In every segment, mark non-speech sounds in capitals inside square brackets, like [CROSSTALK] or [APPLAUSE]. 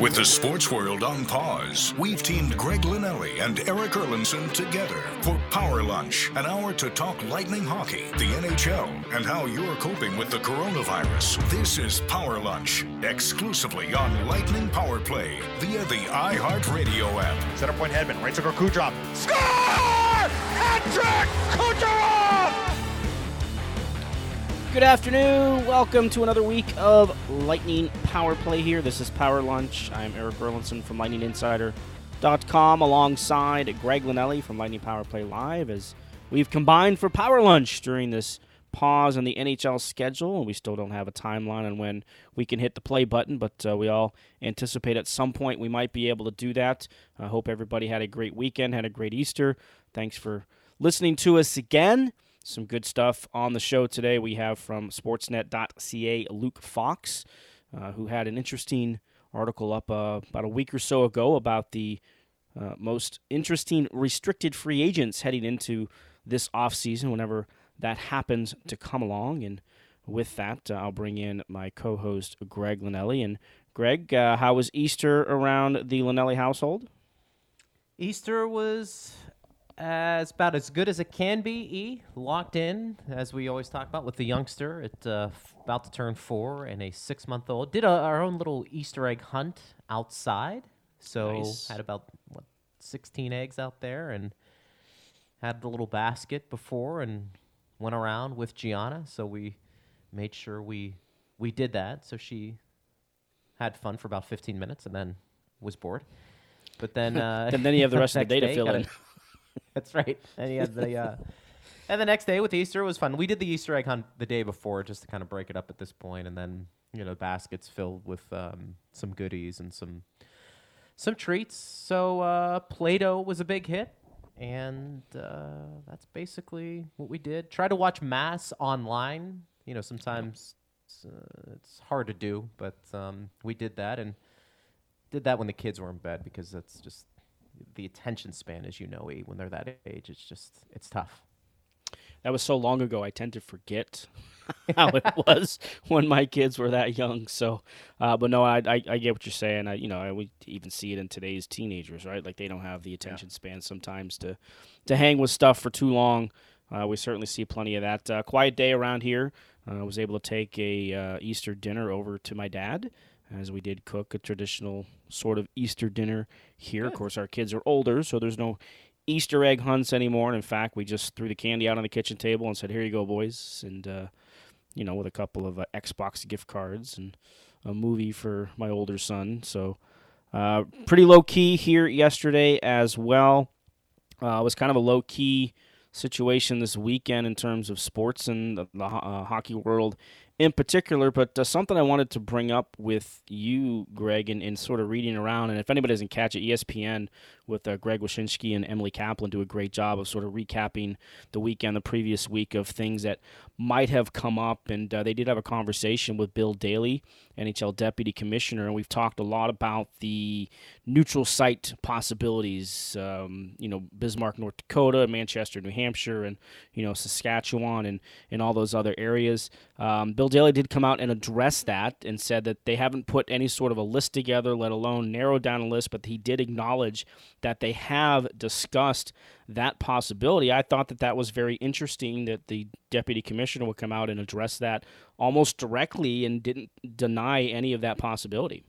With the sports world on pause, we've teamed Greg Linelli and Eric Erlendsson together for Power Lunch, an hour to talk lightning hockey, the NHL, and how you're coping with the coronavirus. This is Power Lunch, exclusively on Lightning Power Play via the iHeartRadio app. Center point Hedman, right circle Kucherov. Score! Hat trick! Kucherov! Good afternoon. Welcome to another week of Lightning Power Play here. This is Power Lunch. I'm Eric Erlendsson from LightningInsider.com alongside Greg Linelli from Lightning Power Play Live as we've combined for Power Lunch during this pause on the NHL schedule. And we still don't have a timeline on when we can hit the play button, but uh, we all anticipate at some point we might be able to do that. I hope everybody had a great weekend, had a great Easter. Thanks for listening to us again some good stuff on the show today. We have from sportsnet.ca Luke Fox, uh, who had an interesting article up uh, about a week or so ago about the uh, most interesting restricted free agents heading into this offseason whenever that happens to come along. And with that, uh, I'll bring in my co host, Greg Linelli. And Greg, uh, how was Easter around the Linelli household? Easter was as about as good as it can be. E locked in, as we always talk about, with the youngster at uh, f- about to turn four and a six-month-old. Did a, our own little Easter egg hunt outside, so Nice. had about what sixteen eggs out there, and had the little basket before, and went around with Gianna. So we made sure we we did that. So she had fun for about fifteen minutes, and then was bored. But then, [LAUGHS] uh, And then you have the rest of the [LAUGHS] day to fill in. That's right. And he had the uh, [LAUGHS] and the next day with Easter was fun. We did the Easter egg hunt the day before just to kind of break it up at this point, and then you know baskets filled with um, some goodies and some some treats. So uh, Play-Doh was a big hit, and uh, that's basically what we did. Try to watch Mass online. You know, sometimes it's, uh, it's hard to do, but um, we did that and did that when the kids were in bed because that's just the attention span, as you know, E, when they're that age, it's just it's tough. That was so long ago. I tend to forget [LAUGHS] how it was when my kids were that young. So, uh, but no, I, I I get what you're saying. I you know I we even see it in today's teenagers, right? Like they don't have the attention span sometimes to to hang with stuff for too long. Uh, we certainly see plenty of that. Uh, quiet day around here. Uh, I was able to take a uh, Easter dinner over to my dad, as we did cook a traditional sort of Easter dinner here. Of course, our kids are older, so there's no Easter egg hunts anymore. And in fact, we just threw the candy out on the kitchen table and said, "Here you go, boys," and uh, you know, with a couple of uh, Xbox gift cards and a movie for my older son. So, uh, pretty low key here yesterday as well. Uh, it was kind of a low key situation this weekend in terms of sports and the, the uh, hockey world in particular, but uh, something I wanted to bring up with you, Greg, and, and sort of reading around. And if anybody doesn't catch it, ESPN with uh, Greg Wyshynski and Emily Kaplan do a great job of sort of recapping the weekend, the previous week of things that might have come up. And uh, they did have a conversation with Bill Daly, NHL Deputy Commissioner, and we've talked a lot about the neutral site possibilities. Um, you know, Bismarck, North Dakota, Manchester, New Hampshire, and you know Saskatchewan, and and all those other areas. Um, Bill Daly did come out and address that and said that they haven't put any sort of a list together, let alone narrowed down a list. But he did acknowledge that they have discussed that possibility. I thought that that was very interesting that the deputy commissioner would come out and address that almost directly and didn't deny any of that possibility.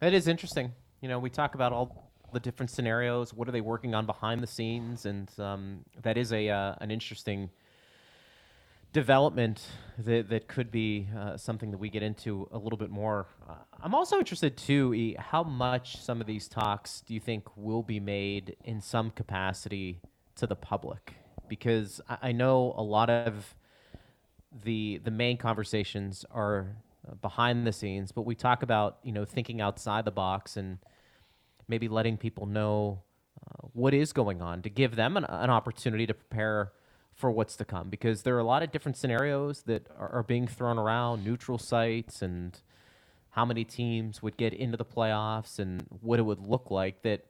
It is interesting. You know, we talk about all the different scenarios. What are they working on behind the scenes? And um, that is a uh, an interesting development that, that could be uh, something that we get into a little bit more. Uh, I'm also interested too, E, how much some of these talks do you think will be made in some capacity to the public? Because I, I know a lot of the the main conversations are uh, behind the scenes, but we talk about you know thinking outside the box and maybe letting people know uh, what is going on to give them an, an opportunity to prepare for what's to come because there are a lot of different scenarios that are, are being thrown around neutral sites and how many teams would get into the playoffs and what it would look like that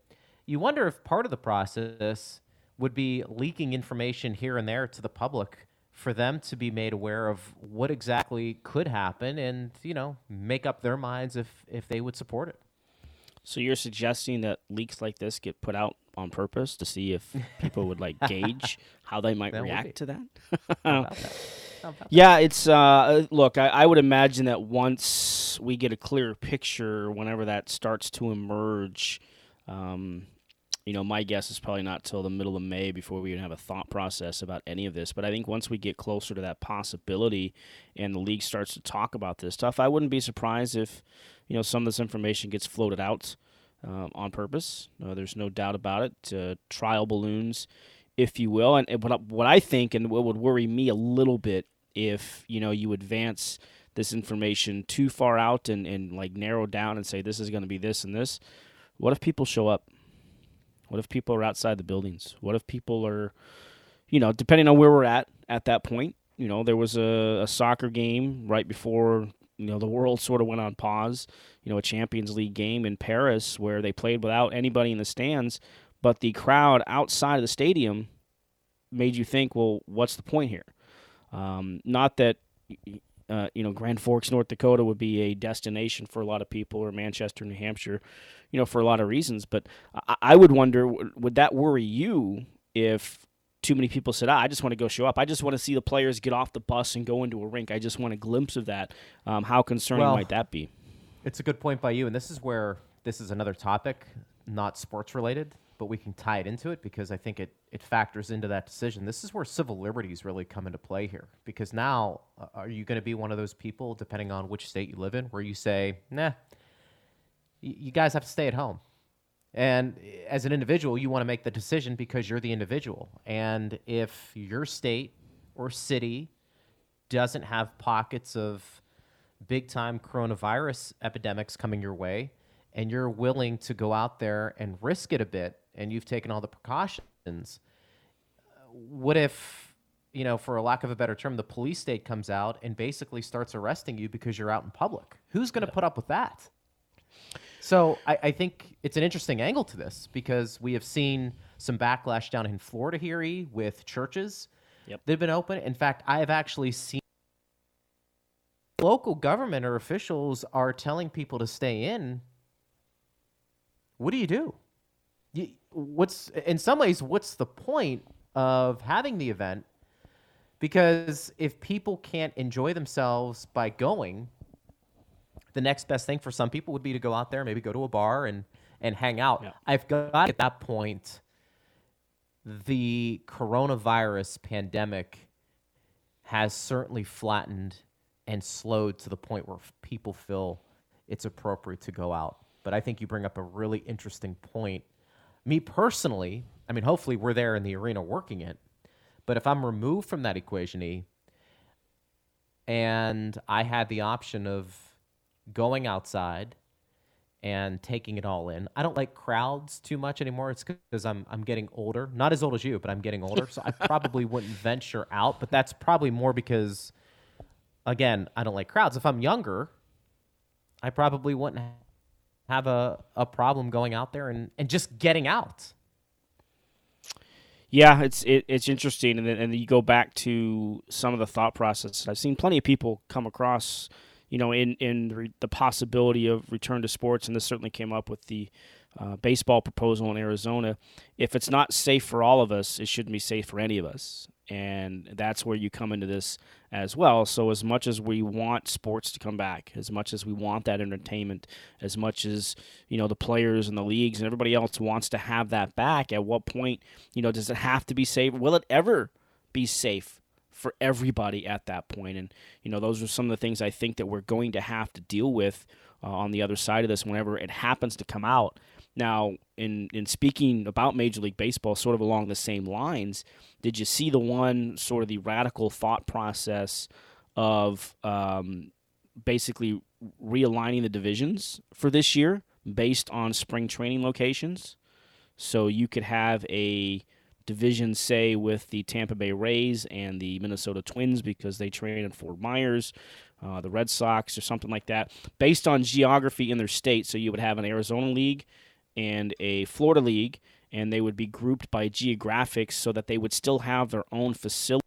you wonder if part of the process would be leaking information here and there to the public for them to be made aware of what exactly could happen and, you know, make up their minds if, if they would support it. So you're suggesting that leaks like this get put out on purpose to see if people would like gauge [LAUGHS] how they might That react to that? That? Yeah, it's uh look, I, I would imagine that once we get a clearer picture, whenever that starts to emerge, um, you know, my guess is probably not till the middle of May before we even have a thought process about any of this. But I think once we get closer to that possibility and the league starts to talk about this stuff, I wouldn't be surprised if, you know, some of this information gets floated out um, on purpose. Uh, there's no doubt about it. Uh, trial balloons, if you will. And, what, I- what I think and what would worry me a little bit if, you know, you advance this information too far out and, and like narrow down and say this is going to be this and this. What if people show up? What if people are outside the buildings? What if people are, you know, depending on where we're at at that point? You know, there was a, a soccer game right before, you know, the world sort of went on pause, you know, a Champions League game in Paris where they played without anybody in the stands, but the crowd outside of the stadium made you think, well, what's the point here? Um, not that, uh, you know, Grand Forks, North Dakota would be a destination for a lot of people, or Manchester, New Hampshire, you know, for a lot of reasons. But I, I would wonder, would that worry you if too many people said, ah, I just want to go show up. I just want to see the players get off the bus and go into a rink. I just want a glimpse of that. Um, how concerning Well, might that be? It's a good point by you, and this is where this is another topic, not sports related, but we can tie it into it because I think it, it factors into that decision. This is where civil liberties really come into play here because now uh, are you going to be one of those people, depending on which state you live in, where you say, nah, y- you guys have to stay at home. And as an individual, you want to make the decision because you're the individual. And if your state or city doesn't have pockets of big time coronavirus epidemics coming your way, and you're willing to go out there and risk it a bit, and you've taken all the precautions, what if, you know, for a lack of a better term, the police state comes out and basically starts arresting you because you're out in public? Who's going to put up with that? So I, I think it's an interesting angle to this because we have seen some backlash down in Florida here with churches Yep. that have been open. In fact, I have actually seen local government or officials are telling people to stay in. What do you do? You, what's in some ways what's the point of having the event? Because if people can't enjoy themselves by going, the next best thing for some people would be to go out there, maybe go to a bar and and hang out. Yeah. I've got at that point the coronavirus pandemic has certainly flattened and slowed to the point where people feel it's appropriate to go out. But I think you bring up a really interesting point. Me personally, I mean, hopefully we're there in the arena working it. But if I'm removed from that equation, E, and I had the option of going outside and taking it all in. I don't like crowds too much anymore. It's because I'm I'm getting older. Not as old as you, but I'm getting older. so I [LAUGHS] probably wouldn't venture out. But that's probably more because, again, I don't like crowds. If I'm younger, I probably wouldn't have a, a problem going out there and, and just getting out. Yeah, it's it, it's interesting, and then and then you go back to some of the thought process. I've seen plenty of people come across, you know, in in re- the possibility of return to sports, and this certainly came up with the uh, baseball proposal in Arizona. If it's not safe for all of us, it shouldn't be safe for any of us, and that's where you come into this as well. So as much as we want sports to come back, as much as we want that entertainment, as much as you know the players and the leagues and everybody else wants to have that back, at what point you know does it have to be safe? Will it ever be safe for everybody at that point? And you know those are some of the things I think that we're going to have to deal with uh, on the other side of this whenever it happens to come out. Now, in in speaking about Major League Baseball, sort of along the same lines, did you see the one sort of the radical thought process of um, basically realigning the divisions for this year based on spring training locations? So you could have a division, say, with the Tampa Bay Rays and the Minnesota Twins because they train in Fort Myers, uh, the Red Sox, or something like that, based on geography in their state. So you would have an Arizona League and a Florida League, and they would be grouped by geographics so that they would still have their own facility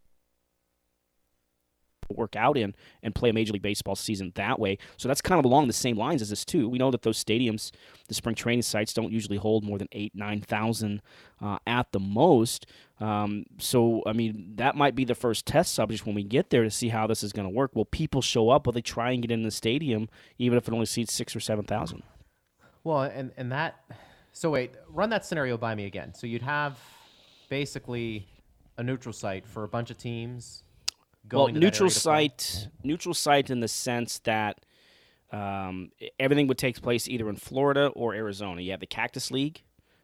work out in and play a Major League Baseball season that way. So that's kind of along the same lines as this too. We know that those stadiums, the spring training sites, don't usually hold more than eight, nine thousand uh, at the most. Um, so I mean, that might be the first test subject when we get there to see how this is going to work. Will people show up? Will they try and get in the stadium, even if it only seats six or seven thousand? Well, and and that. So wait, run that scenario by me again. So you'd have basically a neutral site for a bunch of teams well, neutral site, neutral site in the sense that um, everything would take place either in Florida or Arizona. You have the Cactus League,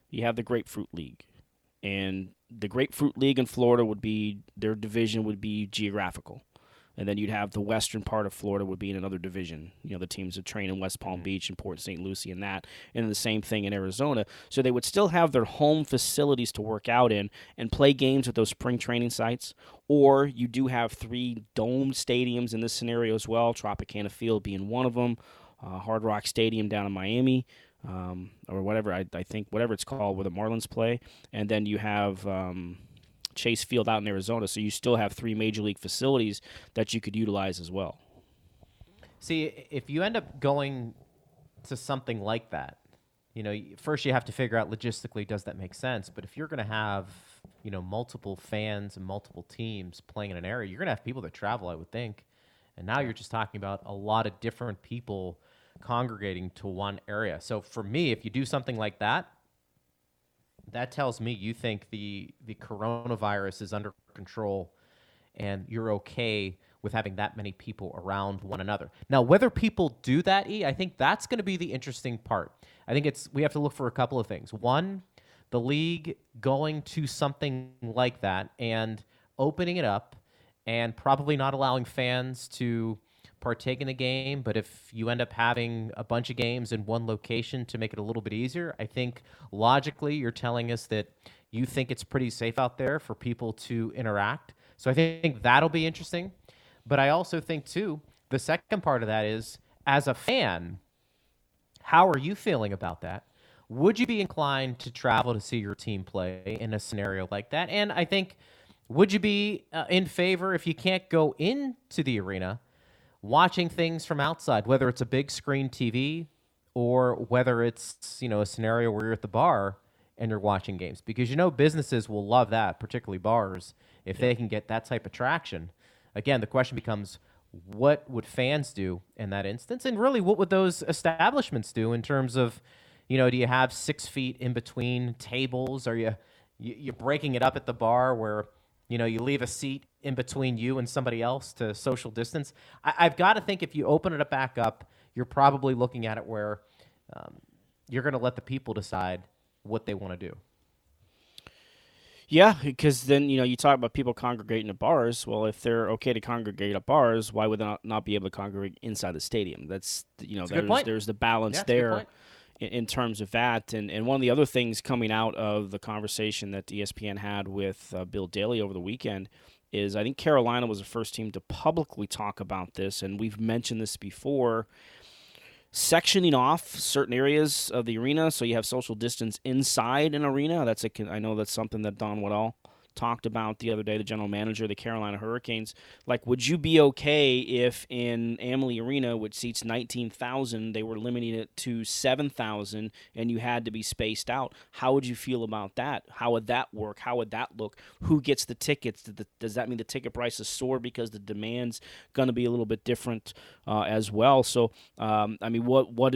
you have the Grapefruit League, and the Grapefruit League in Florida would be their division would be geographical and then you'd have the western part of Florida would be in another division. You know, the teams that train in West Palm mm-hmm. Beach and Port St. Lucie and that, and the same thing in Arizona. So they would still have their home facilities to work out in and play games at those spring training sites. Or you do have three domed stadiums in this scenario as well. Tropicana Field being one of them, uh, Hard Rock Stadium down in Miami. Um, or whatever I, I think whatever it's called where the Marlins play, and then you have um, Chase Field out in Arizona. So you still have three major league facilities that you could utilize as well. See, if you end up going to something like that, you know, first you have to figure out logistically does that make sense. But if you're going to have, you know, multiple fans and multiple teams playing in an area, you're going to have people that travel, I would think. And now you're just talking about a lot of different people congregating to one area. So for me, if you do something like that, that tells me you think the the coronavirus is under control and you're okay with having that many people around one another. Now, whether people do that, E, I think that's going to be the interesting part. I think it's we have to look for a couple of things. One, the league going to something like that and opening it up and probably not allowing fans to partake in the game, but if you end up having a bunch of games in one location to make it a little bit easier, I think logically you're telling us that you think it's pretty safe out there for people to interact. So I think that'll be interesting. But I also think, too, the second part of that is as a fan, how are you feeling about that? Would you be inclined to travel to see your team play in a scenario like that? And I think, would you be uh, in favor if you can't go into the arena? Watching things from outside, whether it's a big screen TV or whether it's you know a scenario where you're at the bar and you're watching games, because you know businesses will love that, particularly bars, if yeah. they can get that type of traction. Again, the question becomes. What would fans do in that instance? And really, what would those establishments do in terms of, you know, do you have six feet in between tables? Are you, you you're breaking it up at the bar where you know, you leave a seat in between you and somebody else to social distance. I, have got to think if you open it up back up, you're probably looking at it where um, you're going to let the people decide what they want to do. Yeah, because then you know you talk about people congregating at bars. Well, if they're okay to congregate at bars, why would they not, not be able to congregate inside the stadium? That's you know there's, there's the balance yeah, there in, in, terms of that. And, and one of the other things coming out of the conversation that ESPN had with uh, Bill Daly over the weekend is I think Carolina was the first team to publicly talk about this, and we've mentioned this before. Sectioning off certain areas of the arena so you have social distance inside an arena. That's a, I know that's something that Don Waddell talked about the other day, the general manager of the Carolina Hurricanes. Like, would you be okay if in Amalie Arena, which seats 19,000, they were limiting it to 7,000 and you had to be spaced out? How would you feel about that? How would that work? How would that look? Who gets the tickets? Does that mean the ticket prices soar because the demand's going to be a little bit different uh, as well? So, um, I mean, what, what,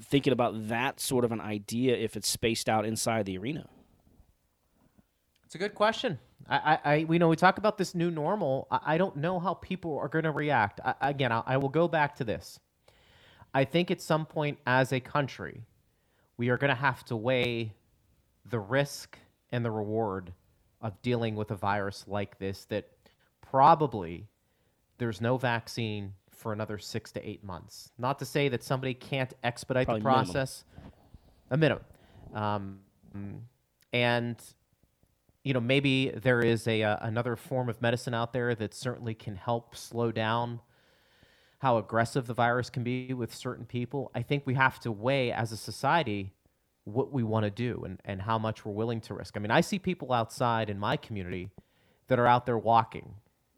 thinking about that sort of an idea if it's spaced out inside the arena? It's a good question. I, I, I, we know we talk about this new normal. I, I don't know how people are going to react. I, again, I, I will go back to this. I think at some point as a country, we are going to have to weigh the risk and the reward of dealing with a virus like this that probably there's no vaccine for another six to eight months. Not to say that somebody can't expedite probably the process, minimum. a minimum. Um, and you know, maybe there is a uh, another form of medicine out there that certainly can help slow down how aggressive the virus can be with certain people. I think we have to weigh as a society what we want to do and, and how much we're willing to risk. I mean, I see people outside in my community that are out there walking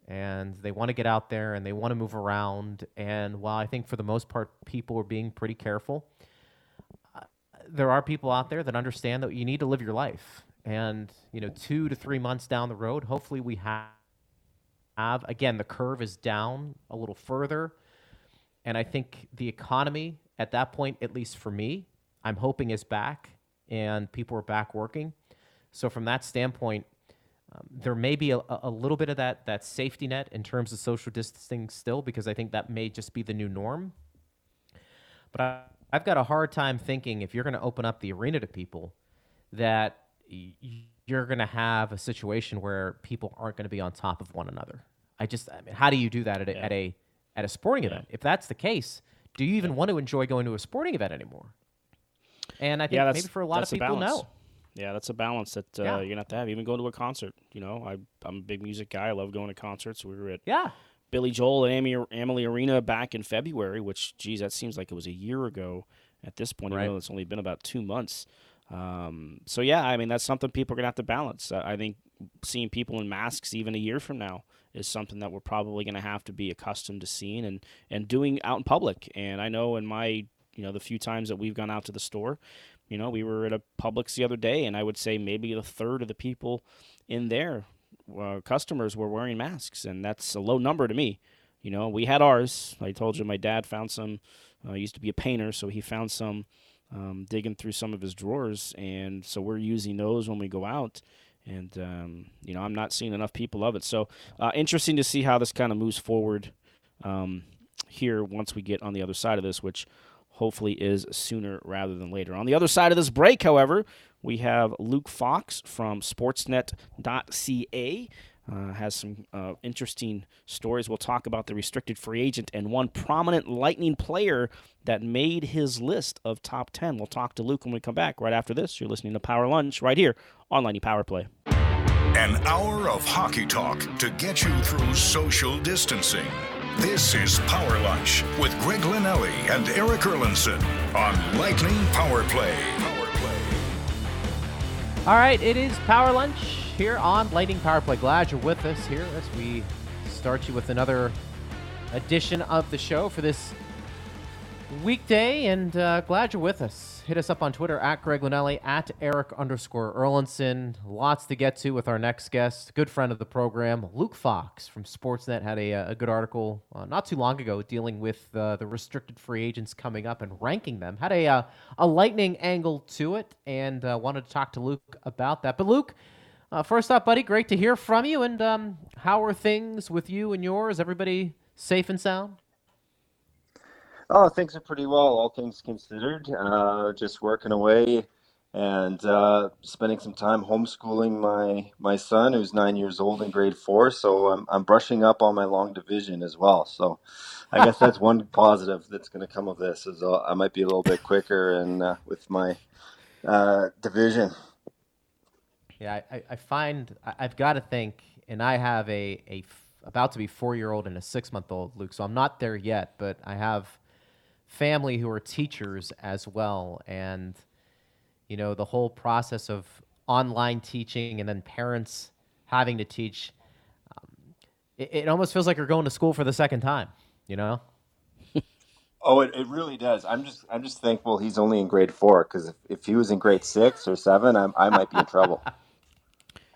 and they want to get out there and they want to move around. And while I think for the most part people are being pretty careful, uh, there are people out there that understand that you need to live your life. And you know, two to three months down the road, hopefully we have. Have again, the curve is down a little further, and I think the economy at that point, at least for me, I'm hoping is back and people are back working. So from that standpoint, um, there may be a, a little bit of that that safety net in terms of social distancing still, because I think that may just be the new norm. But I, I've got a hard time thinking if you're going to open up the arena to people, that you're going to have a situation where people aren't going to be on top of one another. I just, I mean, how do you do that at a yeah. at a at a sporting yeah. event? If that's the case, do you even yeah. want to enjoy going to a sporting event anymore? And I think maybe for a lot of people, no. Yeah, that's a balance that uh, you're gonna have to have. Even going to a concert, you know, I I'm a big music guy. I love going to concerts. We were at yeah Billy Joel at Amalie Arena back in February, which geez, that seems like it was a year ago at this point. Right. Even though it's only been about two months. Um, so yeah, I mean that's something people are gonna have to balance. I think seeing people in masks even a year from now is something that we're probably to have to be accustomed to seeing and and doing out in public. And I know in my you know the few times that we've gone out to the store, you know, we were at a Publix the other day, and I would say maybe a third of the people in there, uh, customers, were wearing masks, and that's a low number to me. You know, we had ours. I told you my dad found some. Uh, used to be a painter, so he found some um, digging through some of his drawers, and so we're using those when we go out. And um, you know, I'm not seeing enough people of it. So uh, interesting to see how this kind of moves forward um, here once we get on the other side of this, which hopefully is sooner rather than later. On the other side of this break, however, we have Luke Fox from sportsnet.ca. Uh, has some uh, interesting stories. We'll talk about the restricted free agent and one prominent Lightning player that made his list of top 10. We'll talk to Luke when we come back right after this. You're listening to Power Lunch right here on Lightning Power Play. An hour of hockey talk to get you through social distancing. This is Power Lunch with Greg Linelli and Eric Erlendsson on Lightning Power Play. Power Play. All right, it is Power Lunch here on Lightning Power Play. Glad you're with us here as we start you with another edition of the show for this weekday, and uh, glad you're with us hit us up on Twitter at Greg Linelli, at Eric underscore Erlendsson. Lots to get to with our next guest, good friend of the program, Luke Fox from Sportsnet had a, uh, a good article uh, not too long ago dealing with uh, the restricted free agents coming up and ranking them. Had a, uh, a lightning angle to it and uh, wanted to talk to Luke about that. But Luke, uh, first off, buddy, great to hear from you. And um, how are things with you and yours? Everybody safe and sound? Oh, things are pretty well, all things considered. Uh, just working away and uh, spending some time homeschooling my my son, who's nine years old in grade four. So I'm I'm brushing up on my long division as well. So I guess that's one [LAUGHS] positive that's going to come of this is uh, I might be a little bit quicker and uh, with my uh, division. Yeah, I, I find I've got to think, and I have a a about to be four year old and a six month old Luke. So I'm not there yet, but I have family who are teachers as well, and you know the whole process of online teaching and then parents having to teach. Um, it, it almost feels like you're going to school for the second time. You know. [LAUGHS] Oh, it, it really does. I'm just I'm just thankful he's only in grade four because if, if he was in grade six or seven, I'm, I might be in trouble. [LAUGHS]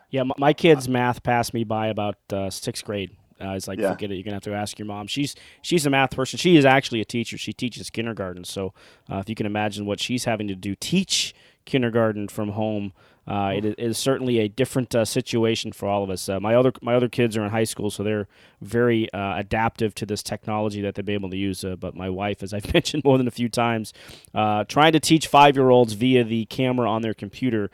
Yeah, my, my kid's math passed me by about uh, sixth grade. Uh, it's like, yeah. forget it. You're gonna have to ask your mom. She's she's a math person. She is actually a teacher. She teaches kindergarten. So uh, if you can imagine what she's having to do, teach kindergarten from home. Uh, it is certainly a different uh, situation for all of us. Uh, my other my other kids are in high school, so they're very uh, adaptive to this technology that they've been able to use. Uh, but my wife, as I've [LAUGHS] mentioned more than a few times, uh, trying to teach five year olds via the camera on their computer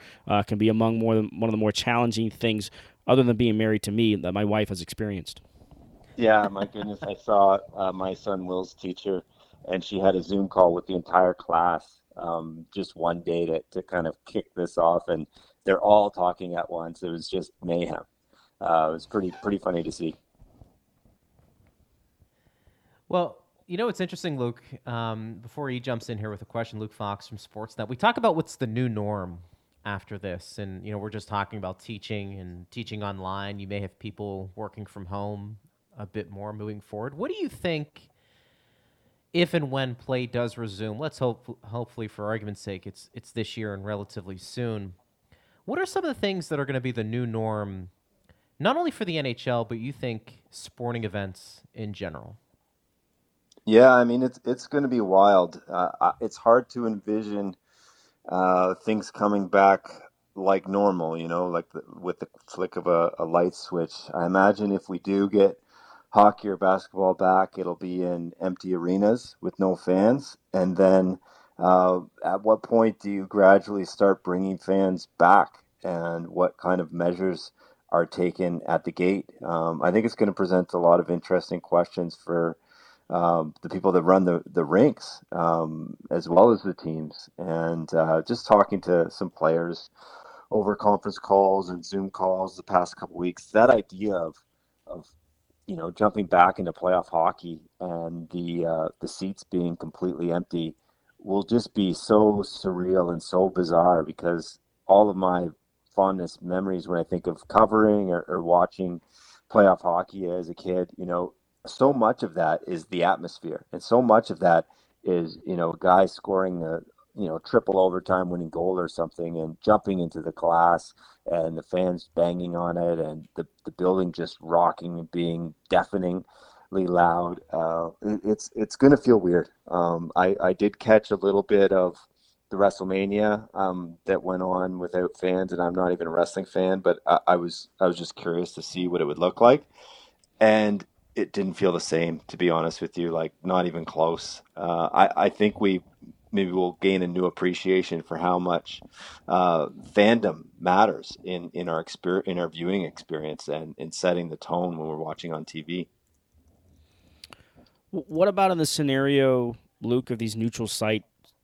can be among more than, one of the more challenging things, other than being married to me, that my wife has experienced. Yeah, my goodness. I saw my son Will's teacher, and she had a Zoom call with the entire class um, just one day to, to kind of kick this off. And they're all talking at once. It was just mayhem. Uh, it was pretty pretty funny to see. Well, you know, it's interesting, Luke. Um, before he jumps in here with a question, Luke Fox from Sportsnet, we talk about what's the new norm after this. And, you know, we're just talking about teaching and teaching online. You may have people working from home a bit more moving forward. What do you think? If and when play does resume, let's hope, hopefully, for argument's sake, it's it's this year and relatively soon. What are some of the things that are going to be the new norm, not only for the NHL, but you think sporting events in general? Yeah, I mean it's it's going to be wild. Uh, it's hard to envision uh, things coming back like normal. You know, like the, with the flick of a, a light switch. I imagine if we do get hockey or basketball back, it'll be in empty arenas with no fans, and then. Uh, at what point do you gradually start bringing fans back, and what kind of measures are taken at the gate? Um, I think it's going to present a lot of interesting questions for um, the people that run the the rinks um, as well as the teams, and uh, just talking to some players over conference calls and Zoom calls the past couple weeks. That idea of of you know jumping back into playoff hockey and the uh, the seats being completely empty will just be so surreal and so bizarre because all of my fondest memories when I think of covering or, or watching playoff hockey as a kid, you know, so much of that is the atmosphere, and so much of that is you know guys scoring a you know triple overtime winning goal or something, and jumping into the glass, and the fans banging on it, and the the building just rocking and being deafeningly loud. Uh, it, it's it's going to feel weird. Um, I I did catch a little bit of the WrestleMania um, that went on without fans, and I'm not even a wrestling fan, but I, I was I was just curious to see what it would look like, and it didn't feel the same, to be honest with you. Like not even close. Uh, I I think we maybe we'll gain a new appreciation for how much uh, fandom matters in in our experience in our viewing experience and in setting the tone when we're watching on TV. What about in the scenario, Luke, of these neutral site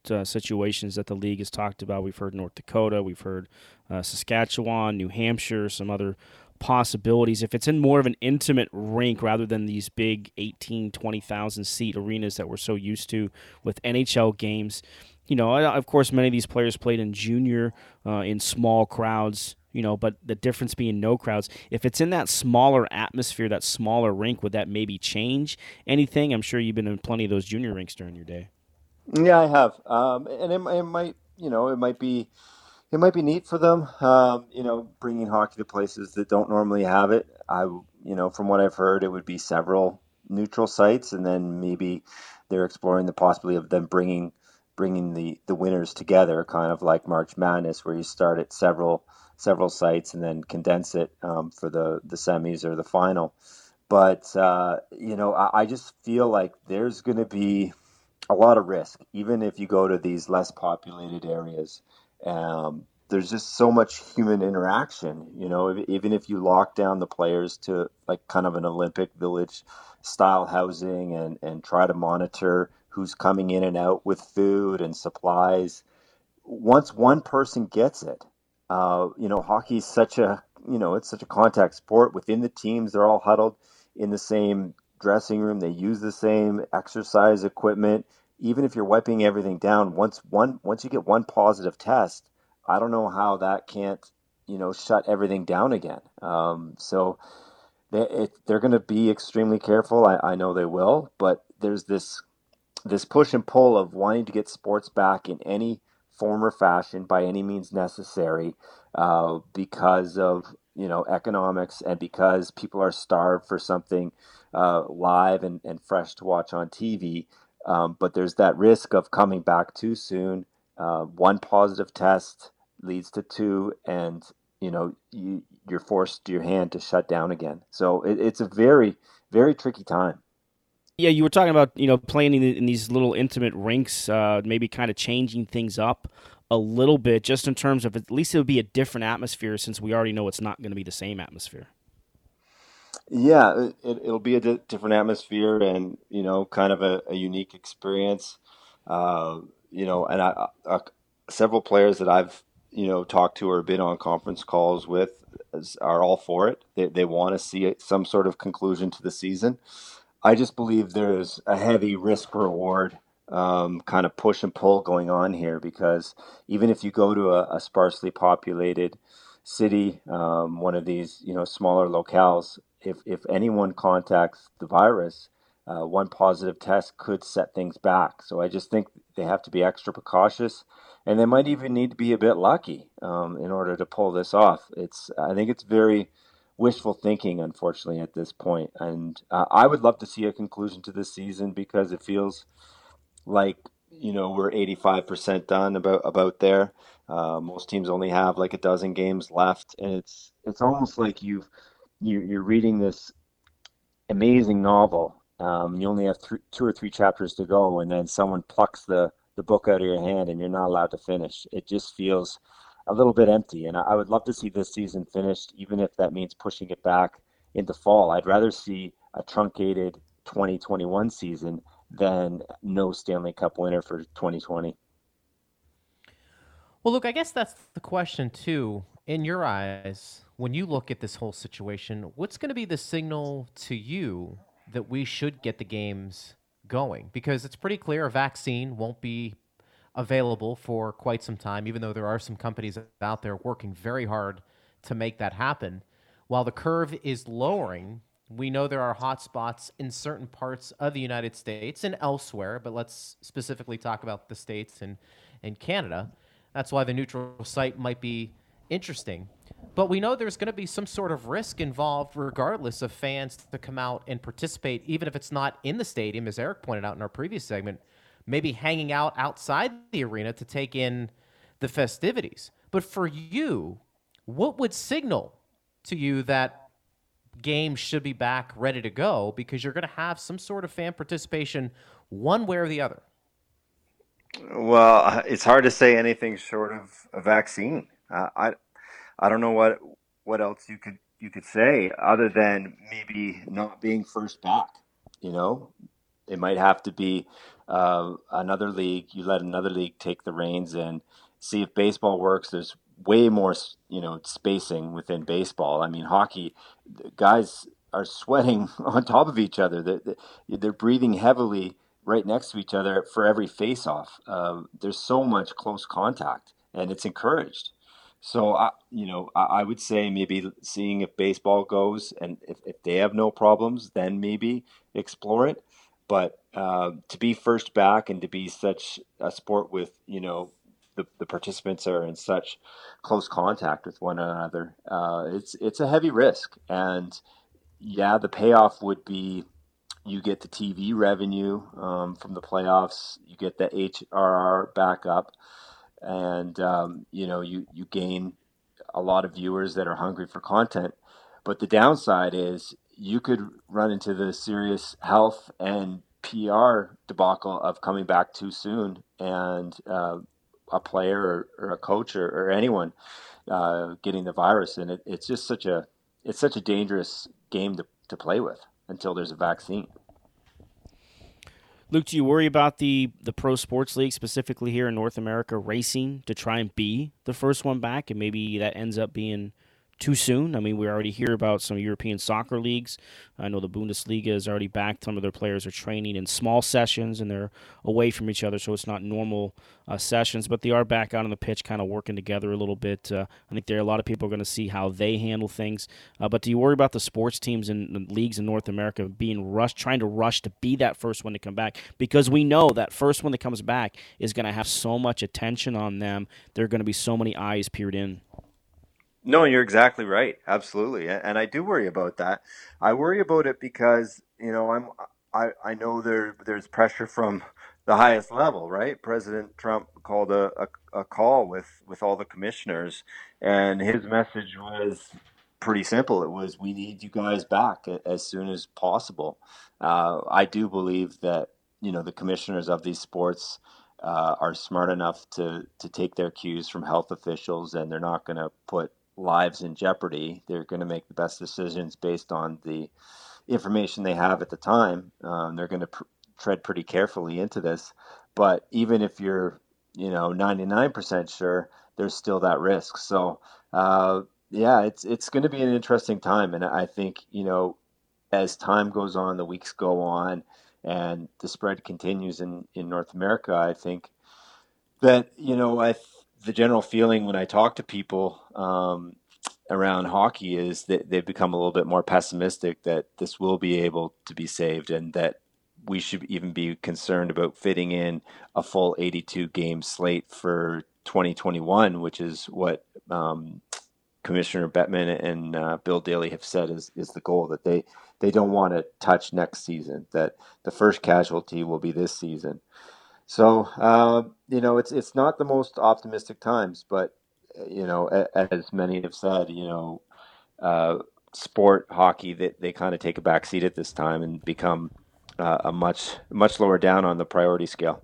uh, situations that the league has talked about? We've heard North Dakota, we've heard uh, Saskatchewan, New Hampshire, some other possibilities if it's in more of an intimate rink rather than these big 18 20,000 seat arenas that we're so used to with NHL games. You know of course many of these players played in junior uh, in small crowds you know but the difference being no crowds. If it's in that smaller atmosphere that smaller rink would that maybe change anything? I'm sure you've been in plenty of those junior rinks during your day. Yeah i have. Um, and it, it might you know it might be it might be neat for them, um, you know, bringing hockey to places that don't normally have it. I, you know, from what I've heard, it would be several neutral sites, and then maybe they're exploring the possibility of them bringing bringing the the winners together, kind of like March Madness, where you start at several several sites and then condense it um, for the the semis or the final. But uh, you know, I, I just feel like there's going to be a lot of risk, even if you go to these less populated areas um, there's just so much human interaction, you know, even if you lock down the players to like kind of an Olympic village style housing and, and try to monitor who's coming in and out with food and supplies. Once one person gets it, uh, you know, hockey is such a, you know, it's such a contact sport within the teams. They're all huddled in the same dressing room. They use the same exercise equipment even if you're wiping everything down, once one once you get one positive test, I don't know how that can't you know shut everything down again. Um, so they, it, they're going to be extremely careful. I, I know they will, but there's this this push and pull of wanting to get sports back in any form or fashion by any means necessary uh, because of you know economics and because people are starved for something uh, live and, and fresh to watch on TV. Um, but there's that risk of coming back too soon. Uh, one positive test leads to two, and you know you, you're forced your hand to shut down again. So it, it's a very very tricky time. Yeah, you were talking about you know playing in, in these little intimate rinks, uh, maybe kind of changing things up a little bit, just in terms of at least it would be a different atmosphere since we already know it's not going to be the same atmosphere. Yeah, it, will be a di- different atmosphere and you know, kind of a, a unique experience. Uh, you know, and I, I, several players that I've you know talked to or been on conference calls with are all for it. They they want to see some sort of conclusion to the season. I just believe there's a heavy risk reward um, kind of push and pull going on here because even if you go to a, a sparsely populated city, um, one of these you know smaller locales, if if anyone contacts the virus, uh, one positive test could set things back. So I just think they have to be extra precautious, and they might even need to be a bit lucky um, in order to pull this off. It's I think it's very wishful thinking, unfortunately, at this point. And uh, I would love to see a conclusion to this season because it feels like you know we're 85% done about about there. Uh, most teams only have like a dozen games left, and it's it's almost like you've you, you're reading this amazing novel. Um, you only have th- two or three chapters to go, and then someone plucks the the book out of your hand, and you're not allowed to finish. It just feels a little bit empty, and I, I would love to see this season finished, even if that means pushing it back into fall. I'd rather see a truncated 2021 season than no Stanley Cup winner for 2020. Well, look, I guess that's the question too. In your eyes, when you look at this whole situation, what's going to be the signal to you that we should get the games going? Because it's pretty clear a vaccine won't be available for quite some time, even though there are some companies out there working very hard to make that happen. While the curve is lowering, we know there are hotspots in certain parts of the United States and elsewhere, but let's specifically talk about the States and, and Canada. That's why the neutral site might be interesting. But we know there's going to be some sort of risk involved, regardless of fans to come out and participate, even if it's not in the stadium, as Eric pointed out in our previous segment, maybe hanging out outside the arena to take in the festivities. But for you, what would signal to you that games should be back ready to go because you're going to have some sort of fan participation one way or the other? Well, it's hard to say anything short of a vaccine. Uh, I, I don't know what what else you could you could say other than maybe not being first back. You know, it might have to be uh, another league. You let another league take the reins and see if baseball works. There's way more, you know, spacing within baseball. I mean, hockey guys are sweating [LAUGHS] on top of each other. They're, they're breathing heavily right next to each other for every face-off. Uh, there's so much close contact, and it's encouraged. So, I, you know, I, I, would say maybe seeing if baseball goes, and if, if they have no problems, then maybe explore it. But uh, to be first back and to be such a sport with you know the, the participants are in such close contact with one another, uh, it's it's a heavy risk. And yeah, the payoff would be you get the TV revenue um, from the playoffs, you get the HRR back up, and um, you know you you gain a lot of viewers that are hungry for content. But the downside is you could run into the serious health and PR debacle of coming back too soon and uh, a player or, or a coach or, or anyone uh, getting the virus. And it, it's just such a it's such a dangerous game to, to play with until there's a vaccine. Luke, do you worry about the the pro sports league specifically here in North America racing to try and be the first one back, and maybe that ends up being too soon. I mean, we already hear about some European soccer leagues. I know the Bundesliga is already back. Some of their players are training in small sessions and they're away from each other, so it's not normal uh, sessions, but they are back out on the pitch, kind of working together a little bit. Uh, I think there are a lot of people are going to see how they handle things. Uh, but do you worry about the sports teams and leagues in North America being rushed, trying to rush to be that first one to come back? Because we know that first one that comes back is going to have so much attention on them. There are going to be so many eyes peered in. No, you're exactly right. Absolutely, and I do worry about that. I worry about it because you know I'm I, I know there there's pressure from the highest level, right? President Trump called a, a, a call with with all the commissioners, and his message was pretty simple. It was we need you guys back as soon as possible. Uh, I do believe that you know the commissioners of these sports uh, are smart enough to to take their cues from health officials, and they're not going to put lives in jeopardy. They're going to make the best decisions based on the information they have at the time. Um, they're going to pr- tread pretty carefully into this. But even if you're, you know, 99% sure, there's still that risk. So, uh, yeah, it's it's going to be an interesting time, and I think you know, as time goes on, the weeks go on, and the spread continues in in North America. I think that you know, I the general feeling when I talk to people um, around hockey is that they've become a little bit more pessimistic that this will be able to be saved and that we should even be concerned about fitting in a full 82 game slate for 2021, which is what um, Commissioner Bettman and uh, Bill Daly have said is, is the goal that they, they don't want to touch next season, that the first casualty will be this season. So, uh, you know, it's, it's not the most optimistic times, but, you know, as many have said, you know, uh, sport hockey, that they, they kind of take a back seat at this time and become uh, a much much lower down on the priority scale.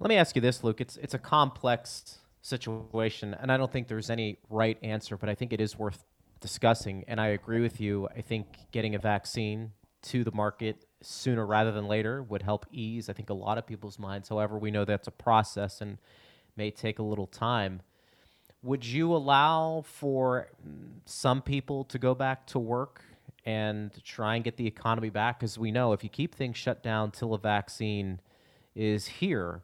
Let me ask you this, Luke. It's it's a complex situation, and I don't think there's any right answer, but I think it is worth discussing. And I agree with you. I think getting a vaccine to the market sooner rather than later would help ease, I think, a lot of people's minds. However, we know that's a process and may take a little time. Would you allow for some people to go back to work and try and get the economy back. Because we know if you keep things shut down till a vaccine is here,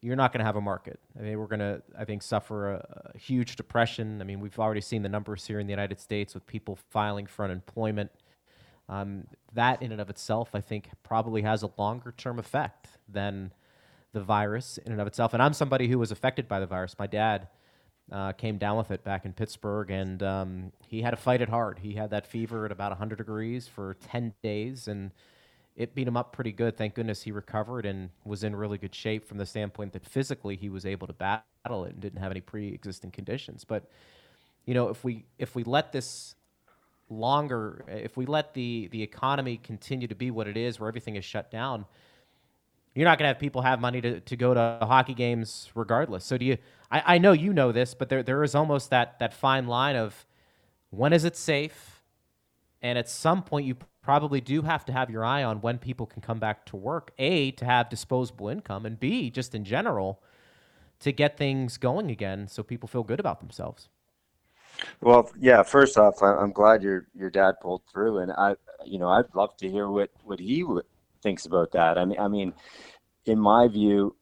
you're not going to have a market. I mean, we're going to, I think, suffer a, a, huge depression. I mean, we've already seen the numbers here in the United States with people filing for unemployment. Um, that, in and of itself, I think, probably has a longer term effect than the virus in and of itself. And I'm somebody who was affected by the virus. My dad uh, came down with it back in Pittsburgh, and um, he had to fight it hard. He had that fever at about 100 degrees for 10 days, and it beat him up pretty good. Thank goodness he recovered and was in really good shape from the standpoint that physically he was able to battle it and didn't have any pre-existing conditions. But you know, if we if we let this longer, if we let the the economy continue to be what it is, where everything is shut down, you're not going to have people have money to, to go to hockey games regardless. So do you? I, I know you know this, but there there is almost that that fine line of when is it safe, and at some point you probably do have to have your eye on when people can come back to work. A to have disposable income, and B just in general to get things going again, so people feel good about themselves. Well, yeah. First off, I'm glad your your dad pulled through, and I, you know, I'd love to hear what what he would thinks about that. I mean, I mean, in my view,